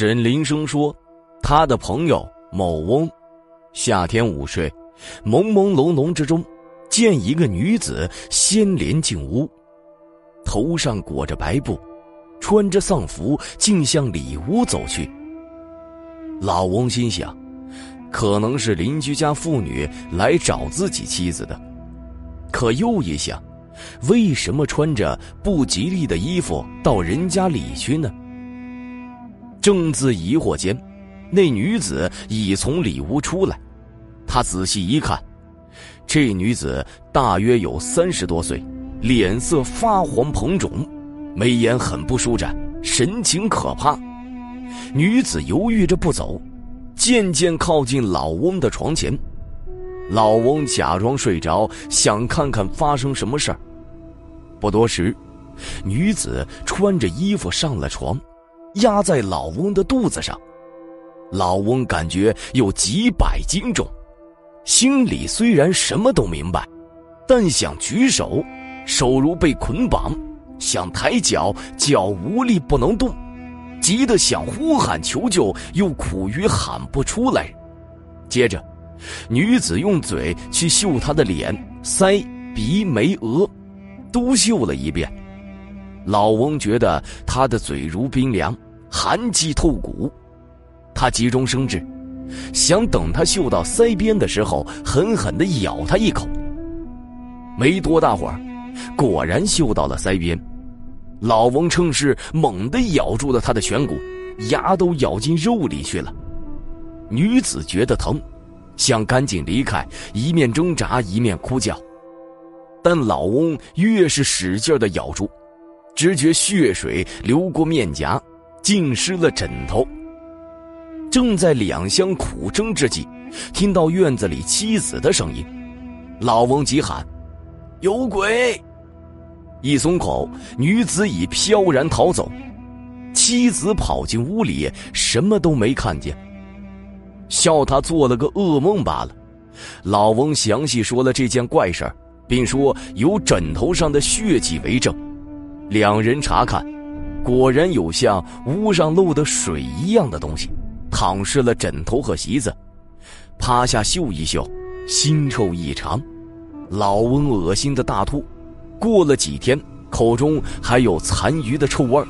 沈林生说，他的朋友某翁，夏天午睡，朦朦胧胧之中，见一个女子先帘进屋，头上裹着白布，穿着丧服，竟向里屋走去。老翁心想，可能是邻居家妇女来找自己妻子的，可又一想，为什么穿着不吉利的衣服到人家里去呢？正自疑惑间，那女子已从里屋出来。他仔细一看，这女子大约有三十多岁，脸色发黄膨肿，眉眼很不舒展，神情可怕。女子犹豫着不走，渐渐靠近老翁的床前。老翁假装睡着，想看看发生什么事儿。不多时，女子穿着衣服上了床。压在老翁的肚子上，老翁感觉有几百斤重，心里虽然什么都明白，但想举手，手如被捆绑；想抬脚，脚无力不能动，急得想呼喊求救，又苦于喊不出来。接着，女子用嘴去嗅他的脸、腮、鼻、眉、额，都嗅了一遍。老翁觉得他的嘴如冰凉。寒气透骨，他急中生智，想等他嗅到腮边的时候，狠狠地咬他一口。没多大会儿，果然嗅到了腮边。老翁趁势猛地咬住了他的颧骨，牙都咬进肉里去了。女子觉得疼，想赶紧离开，一面挣扎一面哭叫，但老翁越是使劲的咬住，只觉血水流过面颊。浸湿了枕头。正在两相苦争之际，听到院子里妻子的声音，老翁急喊：“有鬼！”一松口，女子已飘然逃走。妻子跑进屋里，什么都没看见，笑他做了个噩梦罢了。老翁详细说了这件怪事并说有枕头上的血迹为证。两人查看。果然有像屋上漏的水一样的东西，淌湿了枕头和席子。趴下嗅一嗅，腥臭异常。老翁恶心的大吐，过了几天，口中还有残余的臭味